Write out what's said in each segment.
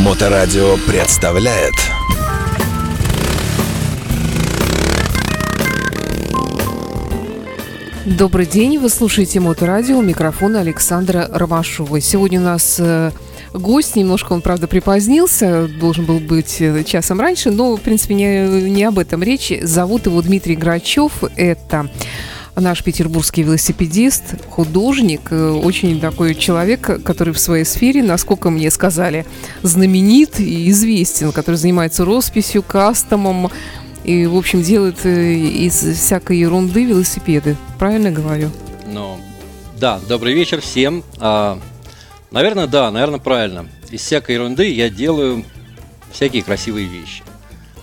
Моторадио представляет. Добрый день, вы слушаете Моторадио, у микрофона Александра Ромашова. Сегодня у нас э, гость, немножко он, правда, припозднился, должен был быть э, часом раньше, но, в принципе, не, не об этом речь. Зовут его Дмитрий Грачев, это наш петербургский велосипедист, художник, э, очень такой человек, который в своей сфере, насколько мне сказали, знаменит и известен, который занимается росписью, кастомом и, в общем, делает э, из всякой ерунды велосипеды. Правильно говорю? Ну, да, добрый вечер всем. А, наверное, да, наверное, правильно. Из всякой ерунды я делаю всякие красивые вещи.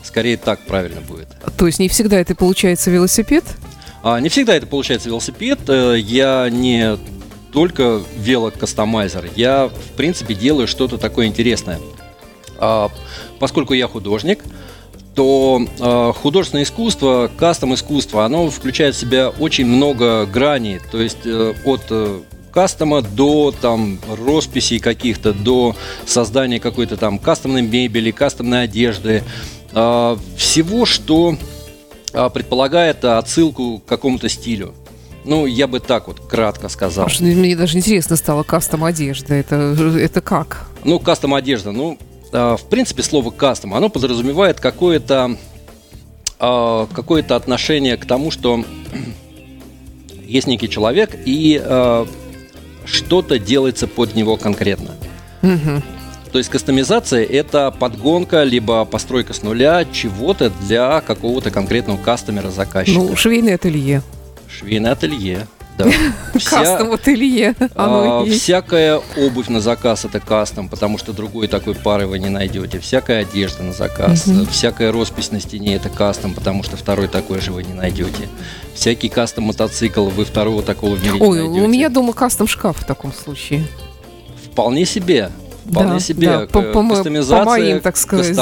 Скорее так правильно будет. То есть не всегда это получается велосипед? А, не всегда это получается велосипед. Э, я не только велокастомайзер, я, в принципе, делаю что-то такое интересное. А, поскольку я художник, то э, художественное искусство, кастом искусство, оно включает в себя очень много граней, то есть э, от э, кастома до там росписей каких-то, до создания какой-то там кастомной мебели, кастомной одежды, э, всего, что предполагает отсылку к какому-то стилю. Ну, я бы так вот кратко сказал. Мне даже интересно стало кастом одежда. Это, это как? Ну, кастом одежда. Ну, а, в принципе, слово кастом, оно подразумевает какое-то а, какое-то отношение к тому, что есть некий человек и а, что-то делается под него конкретно. Угу. То есть кастомизация это подгонка либо постройка с нуля чего-то для какого-то конкретного кастомера заказчика. Ну, швейное ателье. Швейное ателье. Да. Вся, кастом ателье. А, всякая обувь на заказ это кастом, потому что другой такой пары вы не найдете. Всякая одежда на заказ, угу. всякая роспись на стене это кастом, потому что второй такой же вы не найдете. Всякий кастом мотоцикл вы второго такого в мире Ой, не найдете. у меня дома кастом шкаф в таком случае. Вполне себе. Вполне да, себе. Да, по, по, по моим, так сказать,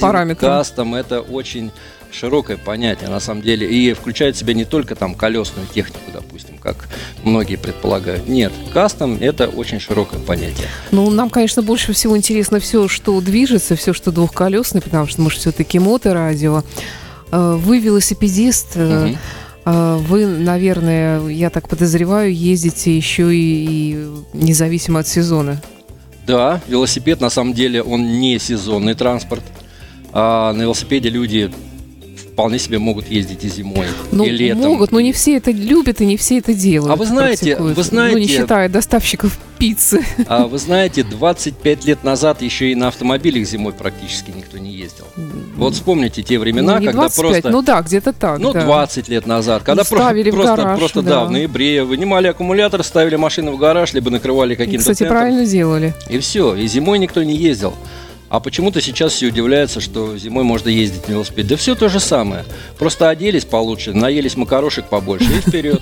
параметрам. Кастом это очень широкое понятие, на самом деле, и включает в себя не только там колесную технику, допустим, как многие предполагают. Нет, кастом – это очень широкое понятие. Ну, нам, конечно, больше всего интересно все, что движется, все, что двухколесное, потому что мы же все-таки моторадио. Э, вы велосипедист, угу. Вы, наверное, я так подозреваю, ездите еще и, и независимо от сезона. Да, велосипед на самом деле он не сезонный транспорт. А на велосипеде люди вполне себе могут ездить и зимой, ну, и летом. могут, но не все это любят и не все это делают. А вы знаете, вы знаете... Ну, не считая доставщиков пиццы. А вы знаете, 25 лет назад еще и на автомобилях зимой практически никто не ездил. Вот вспомните те времена, ну, не когда 25, просто... Ну да, где-то так, Ну, да. 20 лет назад, когда ну, просто, в гараж, просто, да. да, в ноябре вынимали аккумулятор, ставили машину в гараж, либо накрывали каким-то Кстати, центром. правильно делали. И все, и зимой никто не ездил. А почему-то сейчас все удивляются, что зимой можно ездить на велосипеде. Да все то же самое. Просто оделись получше, наелись макарошек побольше и вперед.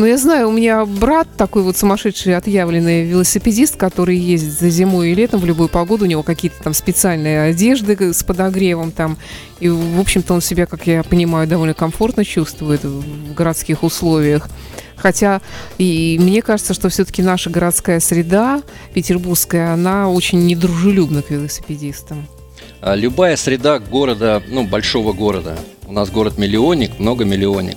Ну, я знаю, у меня брат такой вот сумасшедший, отъявленный велосипедист, который ездит за зимой и летом в любую погоду. У него какие-то там специальные одежды с подогревом там. И, в общем-то, он себя, как я понимаю, довольно комфортно чувствует в городских условиях. Хотя и мне кажется, что все-таки наша городская среда, петербургская, она очень недружелюбна к велосипедистам. А любая среда города, ну, большого города, у нас город-миллионник, многомиллионник,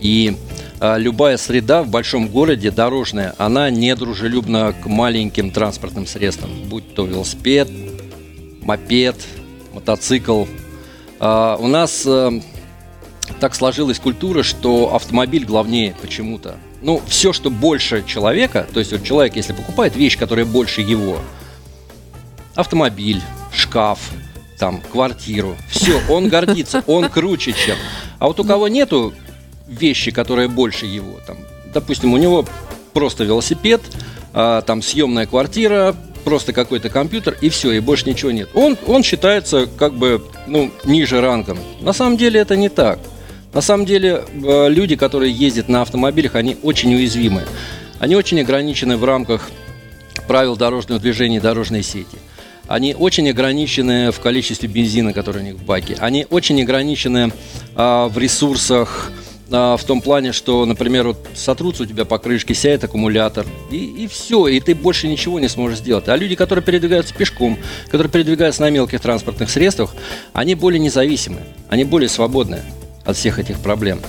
и а, любая среда в большом городе дорожная, она недружелюбна к маленьким транспортным средствам, будь то велосипед, мопед, мотоцикл. А, у нас а, так сложилась культура, что автомобиль главнее почему-то. Ну, все, что больше человека, то есть вот человек, если покупает вещь, которая больше его, автомобиль, шкаф, там, квартиру, все, он гордится, он круче, чем. А вот у кого нету вещи, которая больше его, там, допустим, у него просто велосипед, а, там съемная квартира, просто какой-то компьютер и все, и больше ничего нет. Он, он считается как бы ну, ниже рангом. На самом деле это не так. На самом деле э, люди, которые ездят на автомобилях, они очень уязвимы. Они очень ограничены в рамках правил дорожного движения и дорожной сети. Они очень ограничены в количестве бензина, который у них в баке. Они очень ограничены а, в ресурсах в том плане, что, например, вот сотрутся у тебя по крышке, сядет аккумулятор, и, и все, и ты больше ничего не сможешь сделать. А люди, которые передвигаются пешком, которые передвигаются на мелких транспортных средствах, они более независимы, они более свободны от всех этих проблем.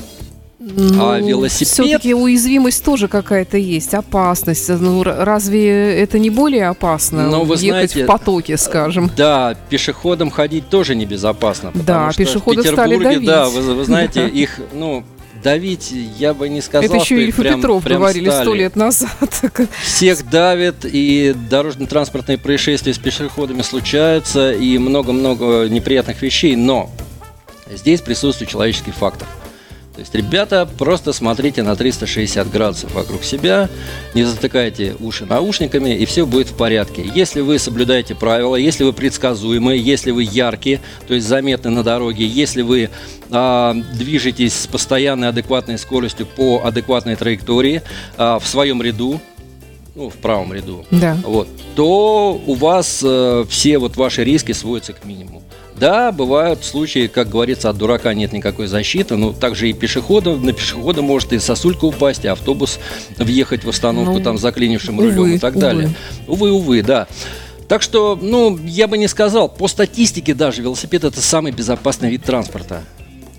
Ну, а велосипед... Все-таки уязвимость тоже какая-то есть, опасность. Ну, разве это не более опасно? Ну, вы ехать знаете, в потоке, скажем. Да, пешеходам ходить тоже небезопасно. Да, пешеходы стали давить. Да, вы, вы знаете, их, ну, давить я бы не сказал. Это еще Ильф Петров прям говорили сто лет назад. Всех давят, и дорожно-транспортные происшествия с пешеходами случаются, и много-много неприятных вещей, но здесь присутствует человеческий фактор – то есть, ребята, просто смотрите на 360 градусов вокруг себя, не затыкайте уши наушниками, и все будет в порядке. Если вы соблюдаете правила, если вы предсказуемые, если вы яркие, то есть заметны на дороге, если вы а, движетесь с постоянной адекватной скоростью по адекватной траектории а, в своем ряду, ну, в правом ряду, да. вот, то у вас э, все вот ваши риски сводятся к минимуму. Да, бывают случаи, как говорится, от дурака нет никакой защиты, но также и пешехода, на пешехода может и сосулька упасть, и автобус въехать в остановку ну, там заклинившим увы, рулем и так далее. Увы, увы, да. Так что, ну, я бы не сказал, по статистике даже велосипед это самый безопасный вид транспорта.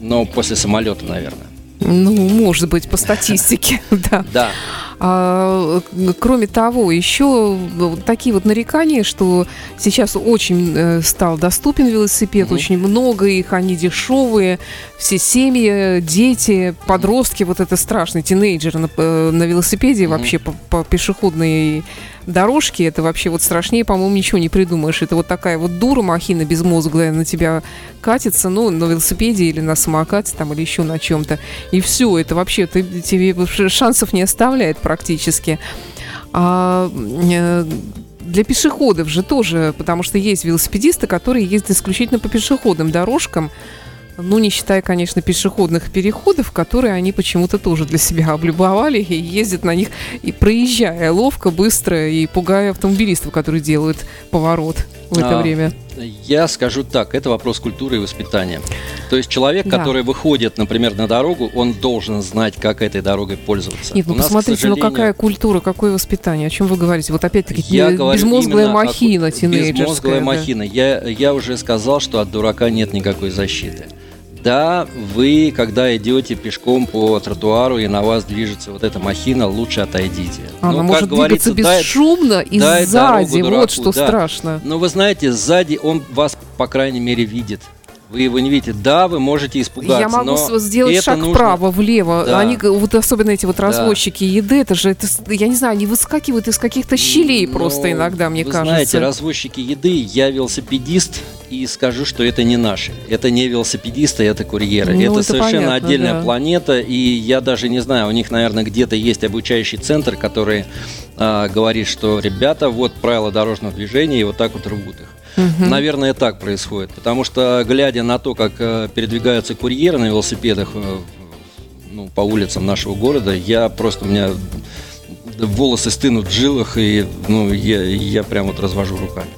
Но после самолета, наверное. Ну, может быть, по статистике, да. Да. А, кроме того, еще такие вот нарекания, что сейчас очень э, стал доступен велосипед, угу. очень много их, они дешевые, все семьи, дети, подростки, вот это страшно, тинейджеры на, э, на велосипеде угу. вообще по, по пешеходной дорожке, это вообще вот страшнее, по-моему, ничего не придумаешь. Это вот такая вот дура махина безмозглая на тебя катится, ну, на велосипеде или на самокате там, или еще на чем-то. И все, это вообще ты, тебе шансов не оставляет практически. А, э, для пешеходов же тоже, потому что есть велосипедисты, которые ездят исключительно по пешеходным дорожкам, ну, не считая, конечно, пешеходных переходов, которые они почему-то тоже для себя облюбовали и ездят на них, и проезжая ловко, быстро, и пугая автомобилистов, которые делают поворот в это а, время. Я скажу так, это вопрос культуры и воспитания. То есть человек, да. который выходит, например, на дорогу, он должен знать, как этой дорогой пользоваться. Нет, ну У посмотрите, нас, ну какая культура, какое воспитание, о чем вы говорите? Вот опять-таки я безмозглая махина тинейджерская. Безмозглая да. махина. Я, я уже сказал, что от дурака нет никакой защиты да, вы, когда идете пешком по тротуару и на вас движется вот эта махина, лучше отойдите. Она ну, может двигаться бесшумно и сзади, вот что да. страшно. Но вы знаете, сзади он вас, по крайней мере, видит. Вы его не видите. Да, вы можете испугаться. Я могу но сделать шаг нужно... вправо, влево. Да. Они, вот особенно эти вот развозчики да. еды, это же, это, я не знаю, они выскакивают из каких-то щелей но, ну, просто иногда, мне вы кажется. знаете, развозчики еды, я велосипедист, и скажу, что это не наши. Это не велосипедисты, это курьеры. Ну, это, это совершенно понятно, отдельная да. планета, и я даже не знаю, у них, наверное, где-то есть обучающий центр, который а, говорит, что ребята, вот правила дорожного движения, и вот так вот рвут их. Угу. Наверное, так происходит. Потому что, глядя на то, как э, передвигаются курьеры на велосипедах э, ну, по улицам нашего города, я просто, у меня волосы стынут в жилах, и ну, я, я прям вот развожу руками.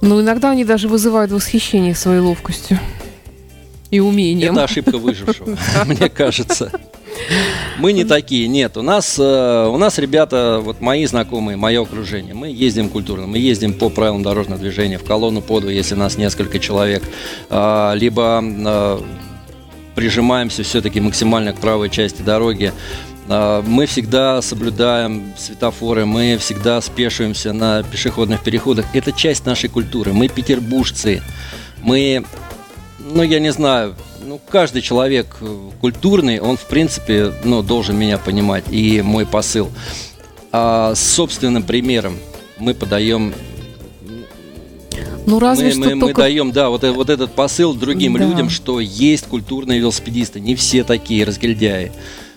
Ну, иногда они даже вызывают восхищение своей ловкостью и умением. Это ошибка выжившего, мне кажется. Мы не такие, нет. У нас, э, у нас ребята, вот мои знакомые, мое окружение, мы ездим культурно, мы ездим по правилам дорожного движения, в колонну подву, если нас несколько человек, а, либо э, прижимаемся все-таки максимально к правой части дороги. А, мы всегда соблюдаем светофоры, мы всегда спешиваемся на пешеходных переходах. Это часть нашей культуры. Мы петербуржцы. Мы, ну, я не знаю, ну, каждый человек э, культурный, он, в принципе, ну, должен меня понимать. И мой посыл. А с собственным примером мы подаем ну, разве мы, что мы, только... мы даем, да, вот, вот этот посыл другим да. людям, что есть культурные велосипедисты, не все такие разгильдяи.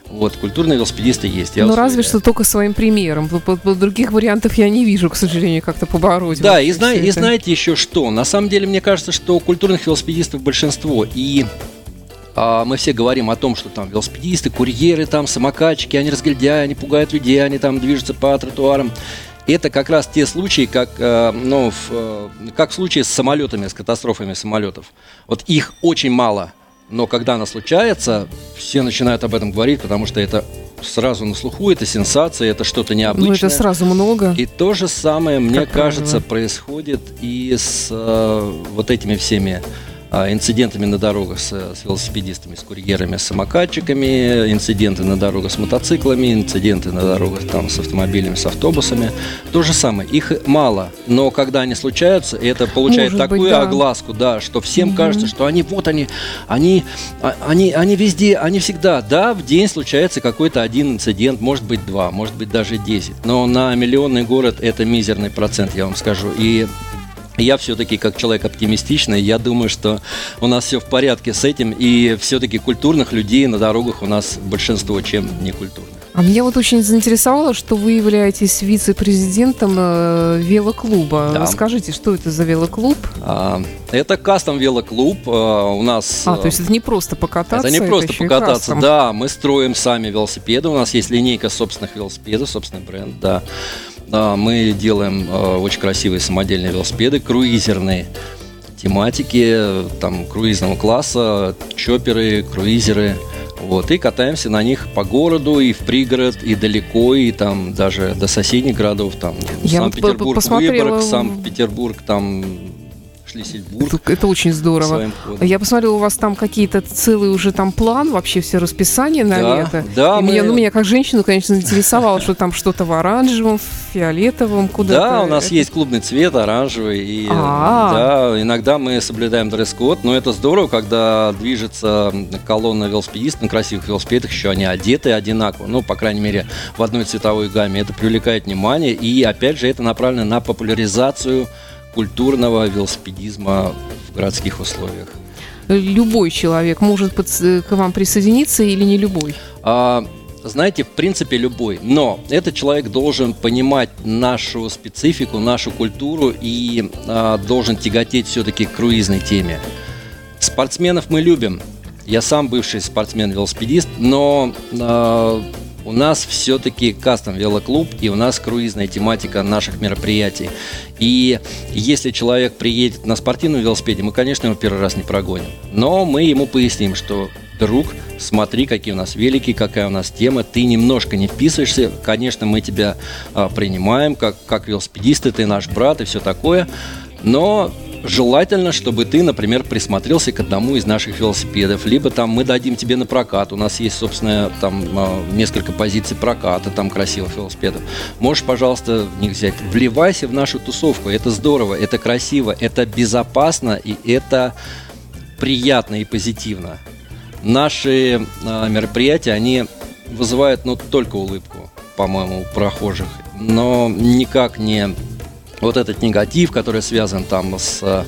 Вот, культурные велосипедисты есть. Ну, разве что только своим примером. Других вариантов я не вижу, к сожалению, как-то побороть. Да, и, зна- и знаете еще что? На самом деле, мне кажется, что культурных велосипедистов большинство. И мы все говорим о том, что там велосипедисты, курьеры, там самокатчики, они разгильдяи, они пугают людей, они там движутся по тротуарам. Это как раз те случаи, как, э, ну, в, э, как в случае с самолетами, с катастрофами самолетов. Вот их очень мало – Но когда она случается, все начинают об этом говорить, потому что это сразу на слуху, это сенсация, это что-то необычное. Ну, это сразу много. И то же самое, мне кажется, правило. происходит и с э, вот этими всеми а, инцидентами на дорогах с, с велосипедистами, с курьерами, с самокатчиками, инциденты на дорогах с мотоциклами, инциденты на дорогах там с автомобилями, с автобусами. То же самое. Их мало, но когда они случаются, это получает Может такую быть, да. огласку, да, что всем угу. кажется, что они вот они, они, а, они, они везде, они всегда. Да, в день случается какой-то один инцидент, может быть два, может быть даже десять, но на миллионный город это мизерный процент, я вам скажу. И я все-таки, как человек оптимистичный, я думаю, что у нас все в порядке с этим, и все-таки культурных людей на дорогах у нас большинство, чем некультурных. А меня вот очень заинтересовало, что вы являетесь вице-президентом э, велоклуба. Да. Расскажите, что это за велоклуб? А, это кастом велоклуб. А, у нас. А, то есть это не просто покататься? Это не просто это покататься, да. Мы строим сами велосипеды. У нас есть линейка собственных велосипедов, собственный бренд, да. Да, мы делаем э, очень красивые самодельные велосипеды, круизерные тематики, там круизного класса, чоперы, круизеры. Вот, и катаемся на них по городу, и в пригород, и далеко, и там даже до соседних городов, там Санкт-Петербург, Выборг, Санкт-Петербург, там Шлиссельбург. Это, это очень здорово. Я посмотрела, у вас там какие-то целый уже там план, вообще все расписание на да, лето. Да, И мы... меня, ну, меня как женщину, конечно, заинтересовало, что там что-то в оранжевом, фиолетовом, куда-то. Да, у нас есть клубный цвет, оранжевый. И, да, иногда мы соблюдаем дресс-код, но это здорово, когда движется колонна велосипедистов на красивых велосипедах, еще они одеты одинаково, ну, по крайней мере, в одной цветовой гамме. Это привлекает внимание, и, опять же, это направлено на популяризацию культурного велосипедизма в городских условиях. Любой человек может к вам присоединиться или не любой? А, знаете, в принципе, любой. Но этот человек должен понимать нашу специфику, нашу культуру и а, должен тяготеть все-таки к круизной теме. Спортсменов мы любим. Я сам бывший спортсмен-велосипедист, но а, у нас все-таки кастом велоклуб, и у нас круизная тематика наших мероприятий. И если человек приедет на спортивном велосипеде, мы, конечно, его первый раз не прогоним. Но мы ему поясним, что друг, смотри, какие у нас велики, какая у нас тема, ты немножко не вписываешься, конечно, мы тебя а, принимаем как, как велосипедисты, ты наш брат и все такое, но Желательно, чтобы ты, например, присмотрелся к одному из наших велосипедов, либо там мы дадим тебе на прокат. У нас есть, собственно, там а, несколько позиций проката, там красивых велосипедов. Можешь, пожалуйста, в них взять. Вливайся в нашу тусовку. Это здорово, это красиво, это безопасно и это приятно и позитивно. Наши э, мероприятия, они вызывают, ну, только улыбку, по-моему, у прохожих, но никак не вот этот негатив, который связан там с,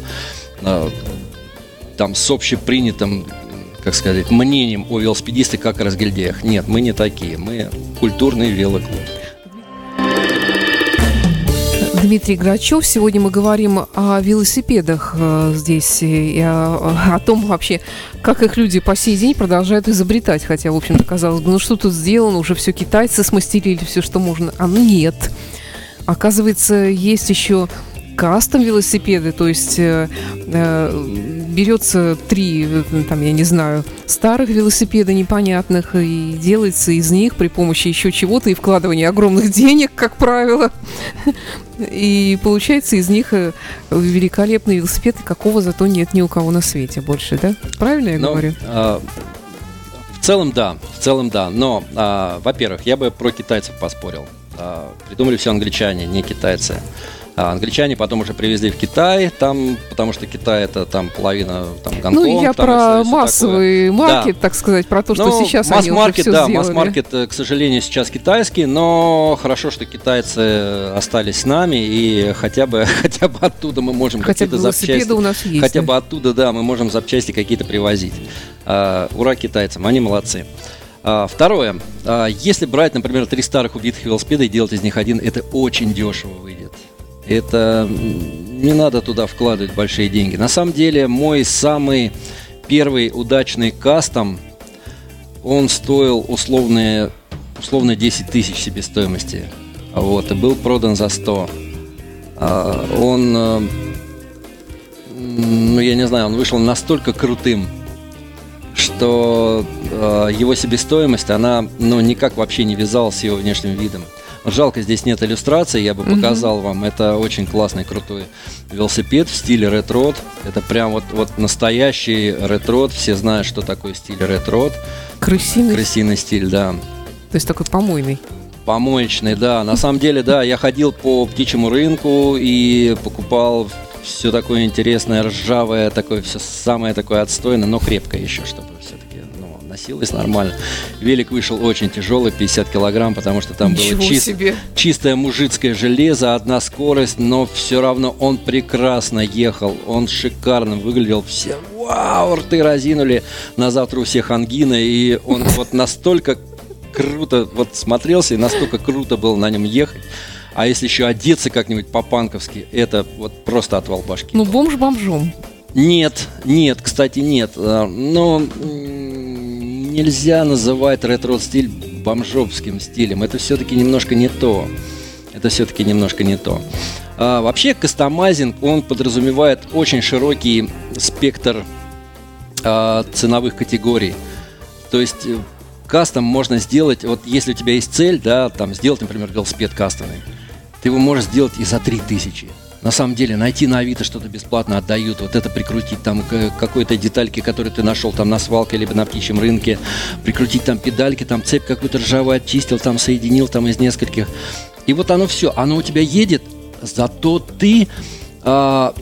э, там, с общепринятым как сказать, мнением о велосипедистах как о разгильдеях. Нет, мы не такие. Мы культурный велоклуб. Дмитрий Грачев. Сегодня мы говорим о велосипедах э, здесь и о, о том вообще, как их люди по сей день продолжают изобретать. Хотя, в общем-то, казалось бы, ну что тут сделано, уже все китайцы смастерили, все, что можно. А ну нет. Оказывается, есть еще кастом велосипеды, то есть э, э, берется три, э, там, я не знаю, старых велосипеда непонятных и делается из них при помощи еще чего-то и вкладывания огромных денег, как правило. И получается из них э, великолепный велосипед, какого зато нет ни у кого на свете больше, да? Правильно я Но, говорю? А, в целом да, в целом да. Но, а, во-первых, я бы про китайцев поспорил. А, придумали все англичане, не китайцы. А англичане потом уже привезли в Китай, там, потому что Китай это там половина там Гонконг. Ну, я про массовый такое. маркет, да. так сказать, про то, что ну, сейчас масс они да, масс-маркет, э, к сожалению, сейчас китайский, но хорошо, что китайцы остались с нами, и хотя бы, хотя бы оттуда мы можем какие-то запчасти... у нас есть. Хотя бы оттуда, да, мы можем запчасти какие-то привозить. А, ура китайцам, они молодцы. А, второе. А, если брать, например, три старых убитых велосипеда и делать из них один, это очень дешево выйдет. Это не надо туда вкладывать большие деньги. На самом деле, мой самый первый удачный кастом, он стоил условные, условно 10 тысяч себестоимости. Вот, и был продан за 100. А, он, ну я не знаю, он вышел настолько крутым, что э, его себестоимость, она ну, никак вообще не вязалась с его внешним видом. Жалко, здесь нет иллюстрации, я бы Мгм. показал вам. Это очень классный, крутой велосипед в стиле ретро. Это прям вот, вот настоящий ретро. Все знают, что такое стиль ретро. Крысиный, Крысиный стиль, да. то есть такой помойный. Помоечный, да. На самом деле, да, я ходил по птичьему рынку и покупал все такое интересное, ржавое, такое все самое такое отстойное, но крепкое еще, чтобы все-таки ну, носилось нормально. Велик вышел очень тяжелый, 50 килограмм, потому что там Ничего было чис- себе. чистое мужицкое железо, одна скорость, но все равно он прекрасно ехал, он шикарно выглядел, все вау, рты разинули, на завтра у всех ангина, и он вот настолько круто вот смотрелся, и настолько круто было на нем ехать. А если еще одеться как-нибудь по-панковски, это вот просто отвал башки. Ну, бомж бомжом. Нет, нет, кстати, нет. А, Но нельзя называть ретро-стиль бомжовским стилем. Это все-таки немножко не то. Это все-таки немножко не то. А, вообще, кастомайзинг, он подразумевает очень широкий спектр а, ценовых категорий. То есть э, кастом можно сделать, вот если у тебя есть цель, да, там сделать, например, велосипед кастомный, ты его можешь сделать и за 3000. На самом деле, найти на Авито что-то бесплатно отдают, вот это прикрутить там какой-то детальки, которую ты нашел там на свалке, либо на птичьем рынке, прикрутить там педальки, там цепь какую-то ржавую очистил, там соединил там из нескольких. И вот оно все, оно у тебя едет, зато ты а,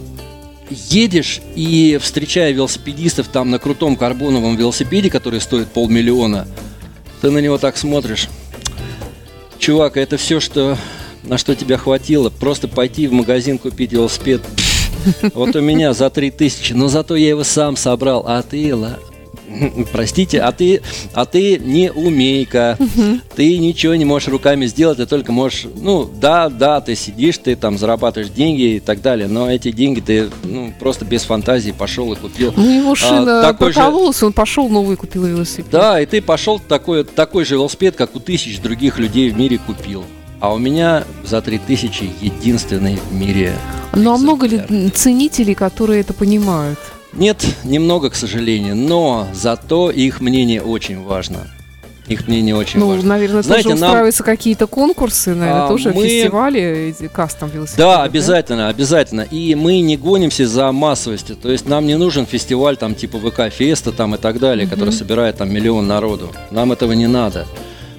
едешь и встречая велосипедистов там на крутом карбоновом велосипеде, который стоит полмиллиона, ты на него так смотришь. Чувак, это все, что на что тебя хватило, просто пойти в магазин купить велосипед. Вот у меня за 3000, но зато я его сам собрал, а ты, ла- простите, а ты, а ты не умейка, ты ничего не можешь руками сделать, ты только можешь, ну, да, да, ты сидишь, ты там зарабатываешь деньги и так далее, но эти деньги ты, ну, просто без фантазии пошел и купил. Ну, его шина такой же- прокололась, он пошел новый купил велосипед. Да, и ты пошел такой, такой же велосипед, как у тысяч других людей в мире купил. А у меня за 3000 единственный в мире. Ну, а много ли ценителей, которые это понимают? Нет, немного, к сожалению, но зато их мнение очень важно. Их мнение очень Ну, важно. наверное, Знаете, тоже нам- устраиваются какие-то конкурсы, наверное, А, тоже мы- фестивали, кастом велосипедов. Да, обязательно, обязательно. И мы не гонимся за массовостью. То есть нам не нужен фестиваль там типа ВК Феста там и так далее, который собирает там миллион народу. Нам этого не надо.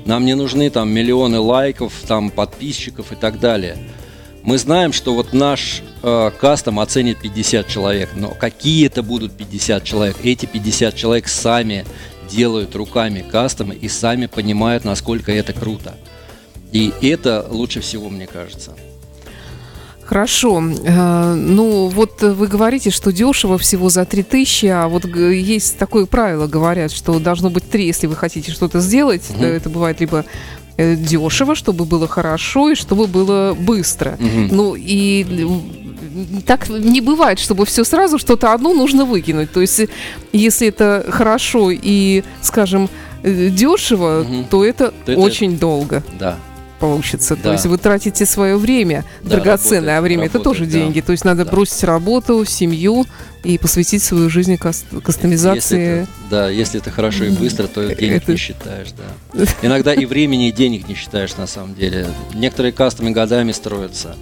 Нам не нужны там миллионы лайков, там подписчиков и так далее. Мы знаем, что вот наш э, кастом оценит 50 человек, но какие это будут 50 человек? Эти 50 человек сами делают руками кастомы и сами понимают, насколько это круто. И это лучше всего, мне кажется. Хорошо. Э, Ну, вот вы говорите, что дешево всего за 3000, а вот есть такое правило, говорят, что должно быть три, если вы хотите что-то сделать. Э, Это бывает либо э, дешево, чтобы было хорошо и чтобы было быстро. Мгм. Ну, и так не бывает, чтобы все сразу что-то одно нужно выкинуть. То есть, если это хорошо и, скажем, дешево, Мгм. то это То это- очень долго Да. Получится. То Да. есть вы тратите свое время Да, драгоценное, а работает, время это тоже работает, да. деньги. То есть надо Да. бросить работу, семью и посвятить свою жизнь кас- Если кастомизации. это, да, если это хорошо и быстро, то денег Это- не считаешь, да. Иногда и времени, и денег не считаешь на самом деле. Некоторые кастомы годами строятся.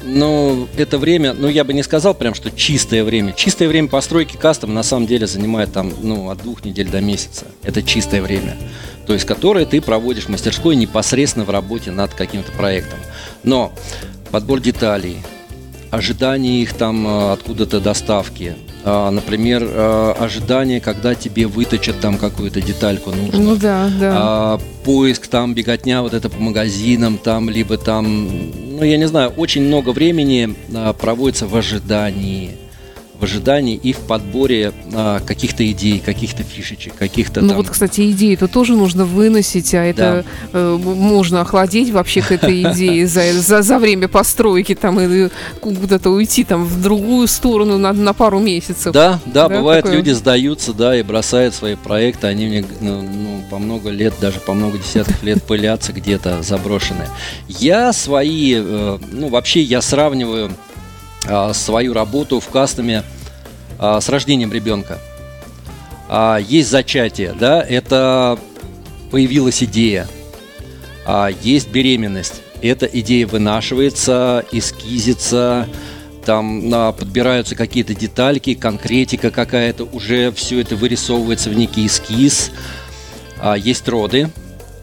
А, ну, это время, ну, я бы не сказал прям, что чистое время. Чистое время постройки кастома на самом деле занимает там, ну, от двух недель до месяца. Это чистое время. То есть, которое ты проводишь в мастерской непосредственно в работе над каким-то проектом. Но подбор деталей, ожидание их там э, откуда-то доставки, например, э, ожидание, когда тебе выточат там какую-то детальку нужную. Ну да, да. А, поиск там, беготня вот это по магазинам там, либо там, ну я не знаю, очень много времени а, проводится в ожидании, в ожидании и в подборе а, каких-то идей, каких-то фишечек, каких-то Ну там. вот, кстати, идею это тоже нужно выносить, а это э, м- можно охладить вообще к этой идее за, за, за время постройки там и куда-то уйти там в другую сторону на, на пару месяцев. Да, да, Да, бывает, такое? люди сдаются, да, и бросают свои проекты, они мне ну, ну, по много лет, даже по много десятков лет пылятся где-то заброшенные. Я свои, э, ну, вообще я сравниваю свою работу в кастоме а, с рождением ребенка. А, есть зачатие, да, это появилась идея. А, есть беременность. Эта идея вынашивается, эскизится, там подбираются какие-то детальки, конкретика какая-то, уже все это вырисовывается в некий эскиз. А, есть роды,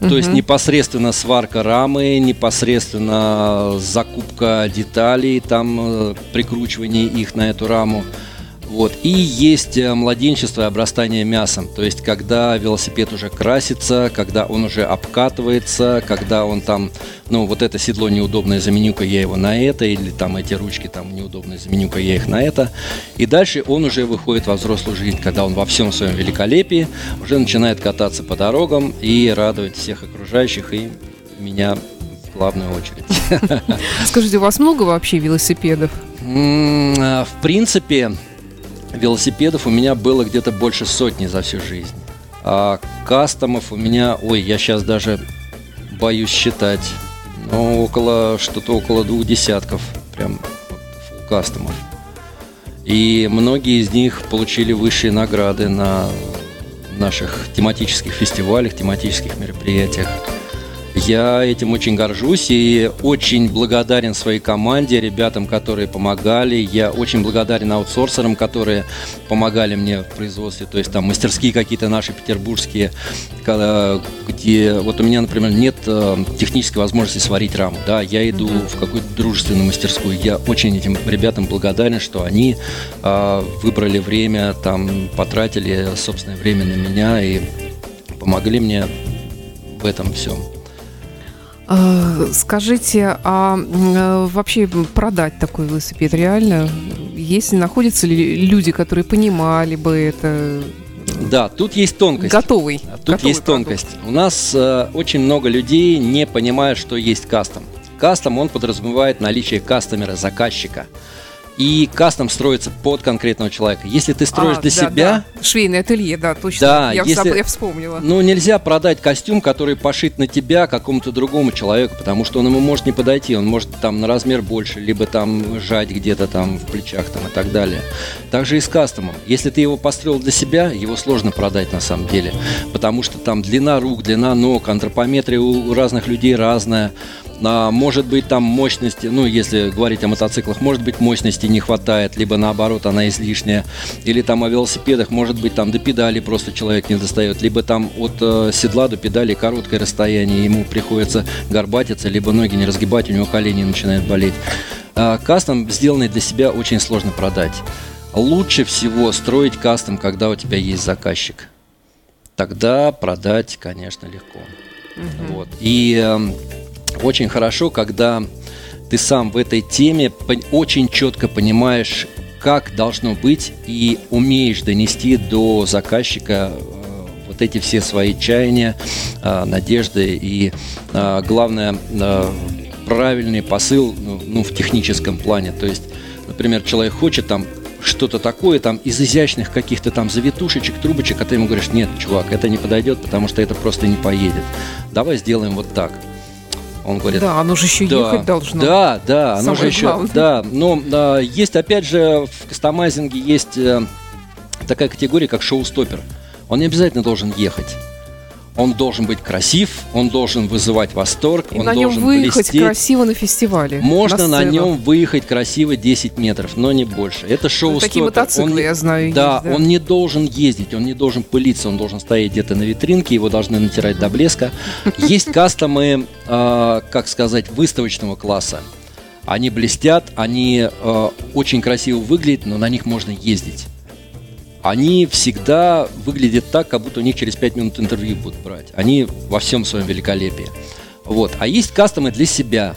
то есть непосредственно сварка рамы, непосредственно закупка деталей, там э, прикручивание их на эту раму. Вот. И есть э, младенчество и обрастание мясом. То есть, когда велосипед уже красится, когда он уже обкатывается, когда он там, ну, вот это седло неудобное, заменю-ка я его на это, или там эти ручки там неудобные, заменю-ка я их на это. И дальше он уже выходит во взрослую жизнь, когда он во всем своем великолепии уже начинает кататься по дорогам и радовать всех окружающих и меня в главную очередь. Скажите, у вас много вообще велосипедов? Э, в принципе, велосипедов у меня было где-то больше сотни за всю жизнь. А кастомов у меня, ой, я сейчас даже боюсь считать, но около, что-то около двух десятков, прям кастомов. И многие из них получили высшие награды на наших тематических фестивалях, тематических мероприятиях. Я этим очень горжусь и очень благодарен своей команде, ребятам, которые помогали. Я очень благодарен аутсорсерам, которые помогали мне в производстве. То есть там мастерские какие-то наши петербургские, где вот у меня, например, нет э, технической возможности сварить раму. Да, я иду mm-hmm. в какую-то дружественную мастерскую. Я очень этим ребятам благодарен, что они э, выбрали время, там потратили собственное время на меня и помогли мне в этом всем. А, скажите, а э, вообще продать такой велосипед реально? Есть, находятся ли люди, которые понимали бы это? Да, тут есть тонкость. Готовый. Тут готовый есть продукт. тонкость. У нас э, очень много людей не понимают, что есть кастом. Кастом, он подразумевает наличие кастомера, заказчика и кастом строится под конкретного человека. Если ты строишь а, для да, себя... Да. Швейное ателье, да, точно. Да, я, если, я вспомнила. Ну, нельзя продать костюм, который пошит на тебя какому-то другому человеку, потому что он ему может не подойти, он может там на размер больше, либо там жать где-то там в плечах там и так далее. Также и с кастомом. Если ты его построил для себя, его сложно продать на самом деле, потому что там длина рук, длина ног, антропометрия у разных людей разная. А, может быть, там мощности, ну, если говорить о мотоциклах, может быть, мощности не хватает, либо наоборот, она излишняя. Или там о велосипедах, может быть, там до педали просто человек не достает, либо там от э, седла до педали короткое расстояние, ему приходится горбатиться, либо ноги не разгибать, у него колени начинают болеть. А, кастом, сделанный для себя, очень сложно продать. Лучше всего строить кастом, когда у тебя есть заказчик. Тогда продать, конечно, легко. Угу. Вот. И эм, очень хорошо, когда ты сам в этой теме очень четко понимаешь, как должно быть, и умеешь донести до заказчика э, вот эти все свои чаяния, э, надежды и, э, главное, правильный посыл ну, ну, в техническом плане. То есть, например, человек хочет там что-то такое там из изящных каких-то там завитушечек, трубочек, а ты ему говоришь, нет, чувак, это не подойдет, потому что это просто не поедет. Давай сделаем вот так. Он говорит, да, оно же еще да, ехать должно. Да, да, оно Самое же еще, главное. да. Но да, есть опять же в кастомайзинге есть э, такая категория, как шоу-стопер. Он не обязательно должен ехать. Он должен быть красив, он должен вызывать восторг, И он на нем должен выехать блестеть. красиво на фестивале. Можно на, на нем выехать красиво 10 метров, но не больше. Это шоу ну, Такие мотоциклы, он, я знаю. Да, есть, да, он не должен ездить, он не должен пылиться, он должен стоять где-то на витринке, его должны натирать до блеска. Есть кастомы, э, как сказать, выставочного класса. Они блестят, они э, очень красиво выглядят, но на них можно ездить они всегда выглядят так, как будто у них через 5 минут интервью будут брать. Они во всем своем великолепии. Вот. А есть кастомы для себя.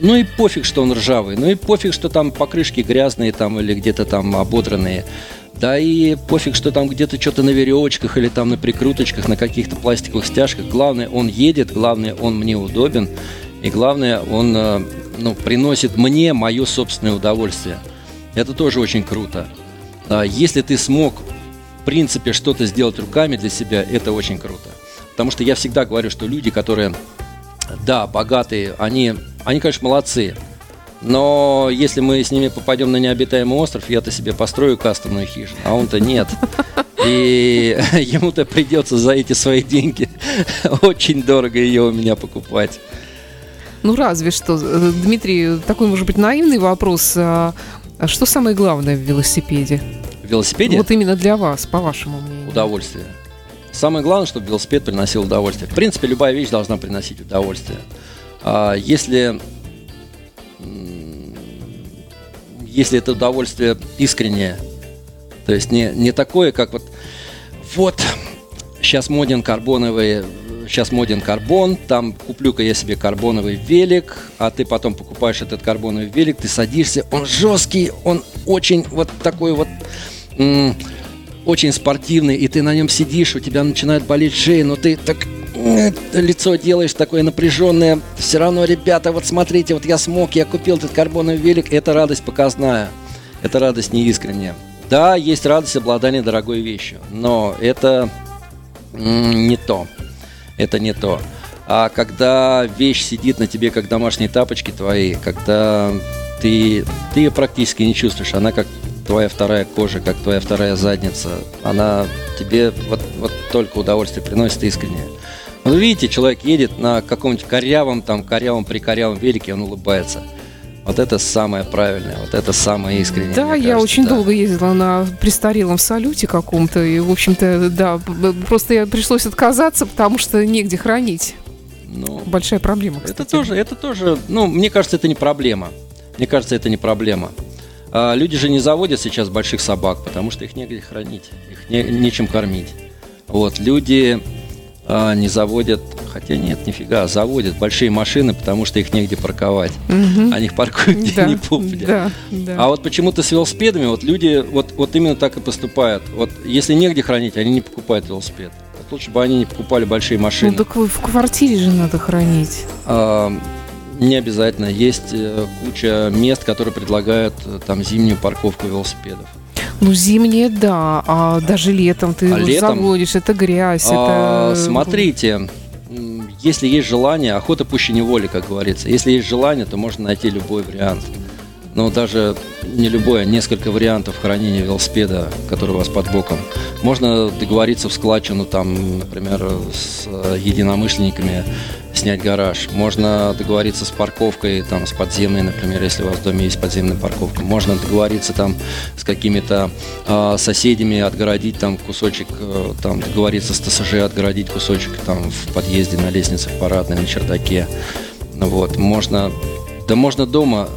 Ну и пофиг, что он ржавый. Ну и пофиг, что там покрышки грязные там или где-то там ободранные. Да и пофиг, что там где-то что-то на веревочках или там на прикруточках, на каких-то пластиковых стяжках. Главное, он едет, главное, он мне удобен. И главное, он э, ну, приносит мне мое собственное удовольствие. Это тоже очень круто. А если ты смог, в принципе, что-то сделать руками для себя, это очень круто. Потому что я всегда говорю, что люди, которые, да, богатые, они, они конечно, молодцы. Но если мы с ними попадем на необитаемый остров, я-то себе построю кастомную хижину, а он-то нет. И ему-то придется за эти свои деньги очень дорого ее у меня покупать. Ну, разве что. Дмитрий, такой, может быть, наивный вопрос. А, что самое главное в велосипеде? В велосипеде? Вот именно для вас, по вашему мнению. Удовольствие. Самое главное, чтобы велосипед приносил удовольствие. В принципе, любая вещь должна приносить удовольствие. А если, если это удовольствие искреннее, то есть не, не такое, как вот, вот, сейчас моден карбоновый, сейчас моден карбон, там куплю-ка я себе карбоновый велик, а ты потом покупаешь этот карбоновый велик, ты садишься, он жесткий, он очень вот такой вот очень спортивный, и ты на нем сидишь, у тебя начинает болеть шея, но ты так лицо делаешь такое напряженное. Все равно, ребята, вот смотрите, вот я смог, я купил этот карбоновый велик. Это радость показная. Это радость неискренняя. Да, есть радость обладания дорогой вещью, но это не то. Это не то. А когда вещь сидит на тебе, как домашние тапочки твои, когда ты, ты ее практически не чувствуешь, она как твоя вторая кожа, как твоя вторая задница, она тебе вот, вот только удовольствие приносит искренне. Вы видите, человек едет на каком-нибудь корявом, там, корявом, прикорявом велике, он улыбается. Вот это самое правильное, вот это самое искреннее. Да, я кажется, очень да. долго ездила на престарелом салюте каком-то, и, в общем-то, да, просто я пришлось отказаться, потому что негде хранить. Ну, Большая проблема, кстати. Это тоже, это тоже, ну, мне кажется, это не проблема. Мне кажется, это не проблема. А люди же не заводят сейчас больших собак, потому что их негде хранить, их не, нечем кормить. Вот, люди а, не заводят, хотя нет, нифига, заводят большие машины, потому что их негде парковать. Угу. Они их паркуют где да, не попадя. Да, да. А вот почему-то с велосипедами вот люди вот, вот именно так и поступают. Вот если негде хранить, они не покупают велосипед. Вот лучше бы они не покупали большие машины. Ну так в квартире же надо хранить. А, не обязательно. Есть э, куча мест, которые предлагают э, там зимнюю парковку велосипедов. Ну, зимние, да, а даже летом ты а летом, заводишь, это грязь, а, это... Смотрите, если есть желание, охота пуще неволи, как говорится. Если есть желание, то можно найти любой вариант. Но даже не любой, а несколько вариантов хранения велосипеда, который у вас под боком. Можно договориться в складчину, там, например, с э, единомышленниками, снять гараж. Можно договориться с парковкой, там, с подземной, например, если у вас в доме есть подземная парковка. Можно договориться там с какими-то э, соседями, отгородить там кусочек, э, там, договориться с ТСЖ, отгородить кусочек там в подъезде, на лестнице, в парадной, на чердаке. Вот, можно, да можно дома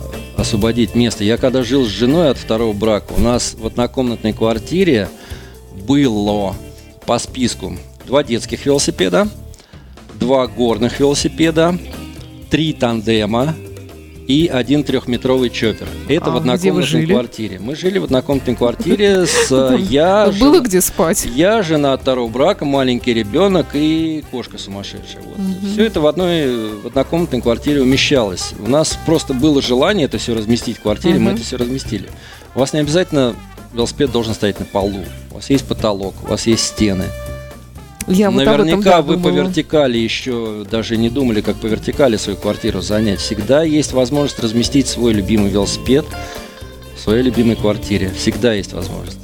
освободить место. Я когда жил с женой от второго брака, у нас в однокомнатной квартире было по списку два детских велосипеда, два горных велосипеда, три тандема и один трехметровый чоппер. Это а, в однокомнатной квартире. Мы жили в однокомнатной квартире с я. Было где спать. Я жена от второго брака, маленький ребенок и кошка сумасшедшая. Все это в одной в однокомнатной квартире умещалось. У нас просто было желание это все разместить в квартире, мы это все разместили. У вас не обязательно велосипед должен стоять на полу. У вас есть потолок, у вас есть стены. Я Наверняка вот вы думала. по вертикали еще даже не думали, как по вертикали свою квартиру занять. Всегда есть возможность разместить свой любимый велосипед в своей любимой квартире. Всегда есть возможность.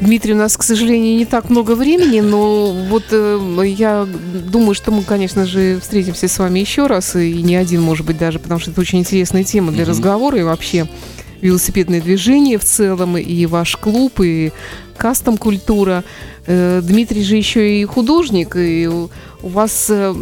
Дмитрий, у нас, к сожалению, не так много времени, но вот э, я думаю, что мы, конечно же, встретимся с вами еще раз, и не один, может быть, даже, потому что это очень интересная тема для mm-hmm. разговора, и вообще велосипедное движение в целом, и ваш клуб, и кастом культура. Э, Дмитрий же еще и художник, и у вас э,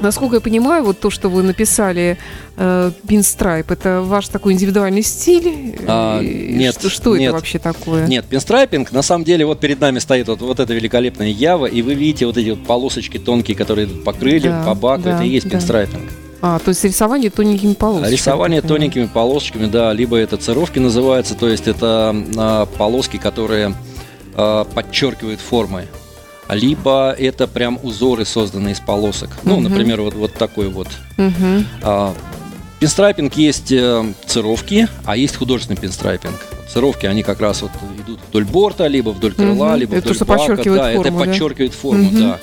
Насколько я понимаю, вот то, что вы написали э, пинстрайп, это ваш такой индивидуальный стиль? А, нет. Что, что нет, это вообще такое? Нет, пинстрайпинг, на самом деле, вот перед нами стоит вот, вот эта великолепная Ява, и вы видите вот эти вот полосочки тонкие, которые идут по крыльям, да, по баку, да, это и есть да. пинстрайпинг. А, то есть рисование тоненькими полосочками. Рисование тоненькими полосочками, да, либо это цировки называется, то есть это а, полоски, которые а, подчеркивают формы. Либо это прям узоры, созданные из полосок. Ну, угу. например, вот, вот такой вот. Угу. А, пинстрайпинг есть э, цировки, а есть художественный пинстрайпинг. цировки, они как раз вот идут вдоль борта, либо вдоль крыла, Мгм. либо Это вдоль бака. да, форму, это да? подчеркивает форму, Мгм. да.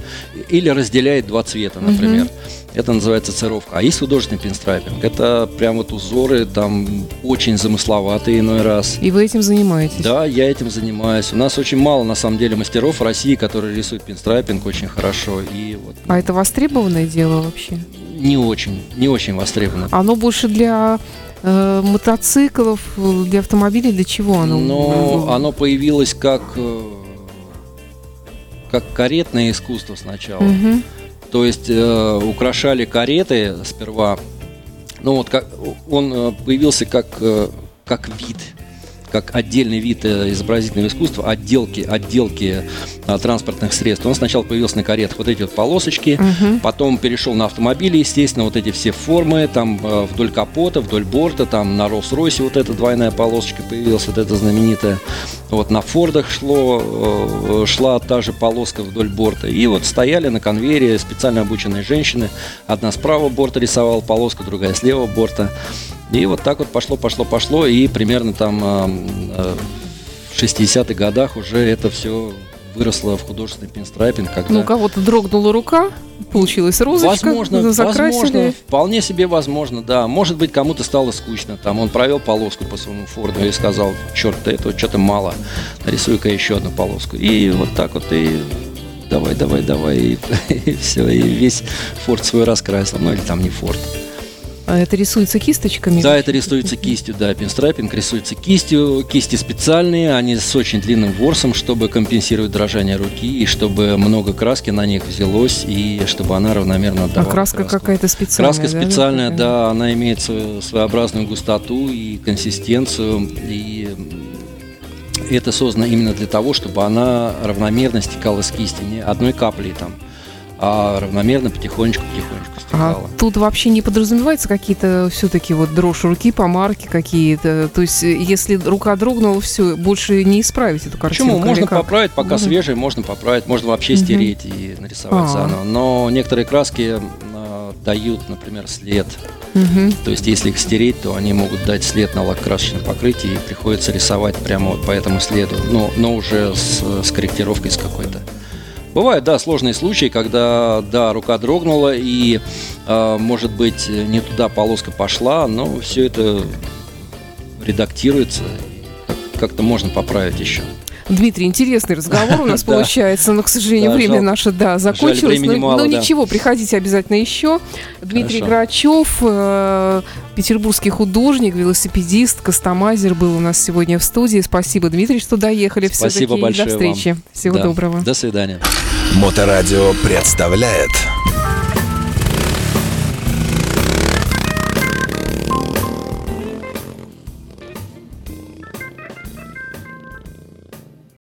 Или разделяет два цвета, например. Это называется цировка. А есть художественный пинстрайпинг. Это прям вот узоры там очень замысловатые иной раз. И вы этим занимаетесь? Да, я этим занимаюсь. У нас очень мало, на самом деле, мастеров в России, которые рисуют пинстрайпинг очень хорошо. И вот А это востребованное дело вообще? не очень, не очень востребовано. Оно больше для э, мотоциклов, для автомобилей, для чего оно? Но оно появилось как э, как каретное искусство сначала. Мгм. То есть э, украшали кареты сперва. Ну вот как он э, появился как э, как вид, как отдельный вид э, изобразительного искусства, отделки отделки э, транспортных средств. Он сначала появился на каретах, вот эти вот полосочки. Мгм. Потом перешел на автомобили, естественно, вот эти все формы, там э, вдоль капота, вдоль борта, там на Роллс-Ройсе вот эта двойная полосочка появилась, вот эта знаменитая. Вот на Фордах шло, э, шла та же полоска вдоль борта. И вот стояли на конвейере специально обученные женщины. Одна справа борта рисовала полоску, другая слева борта. И вот так вот пошло, пошло, пошло. И примерно там э, э, в 60-х годах уже это все выросло в художественный пинстрайпинг, когда... Ну, у кого-то дрогнула рука, получилась розочка, Возможно, закрасили. возможно, вполне себе возможно, да. Может быть, кому-то стало скучно. Там он провел полоску по своему Форду и сказал, черт, этого что-то мало, нарисуй-ка еще одну полоску. И вот так вот и давай, давай, давай, и, все, и весь Форд свой раскрасил. Ну или там не Форд. А это рисуется кисточками? Да, это рисуется кистью, да, пинстрайпинг рисуется кистью. Кисти специальные, они с очень длинным ворсом, чтобы компенсировать дрожание руки, и чтобы много краски на них взялось, и чтобы она равномерно А отдавала краска краску. какая-то специальная, Краска да, специальная, да, она имеет свою своеобразную густоту и консистенцию, и это создано именно для того, чтобы она равномерно стекала с кисти, не одной каплей там, а равномерно потихонечку-потихонечку А стекала. тут вообще не подразумевается какие-то все-таки вот дрожь руки, помарки какие-то? То есть, э, если рука дрогнула, все, больше не исправить эту картину? Почему? Можно поправить, пока Можно? свежий, можно поправить, можно вообще Мгм. стереть и нарисовать А. заново. Но некоторые краски а, дают, например, след. Мгм. То есть, если их стереть, то они могут дать след на лакокрасочном покрытии, и приходится рисовать прямо вот по этому следу, но, но уже с, с корректировкой с какой-то. Бывают, да, сложные случаи, когда, да, рука дрогнула и, а, может быть, не туда полоска пошла, но все это редактируется, как- как-то можно поправить еще. Дмитрий, интересный разговор у нас получается, но, к сожалению, время наше, да, закончилось. но, ничего, приходите обязательно еще. Дмитрий. Грачев, э, петербургский художник, велосипедист, кастомайзер был у нас сегодня в студии. Спасибо, Дмитрий, что доехали. Спасибо большое До встречи. Всего доброго. До свидания. Моторадио представляет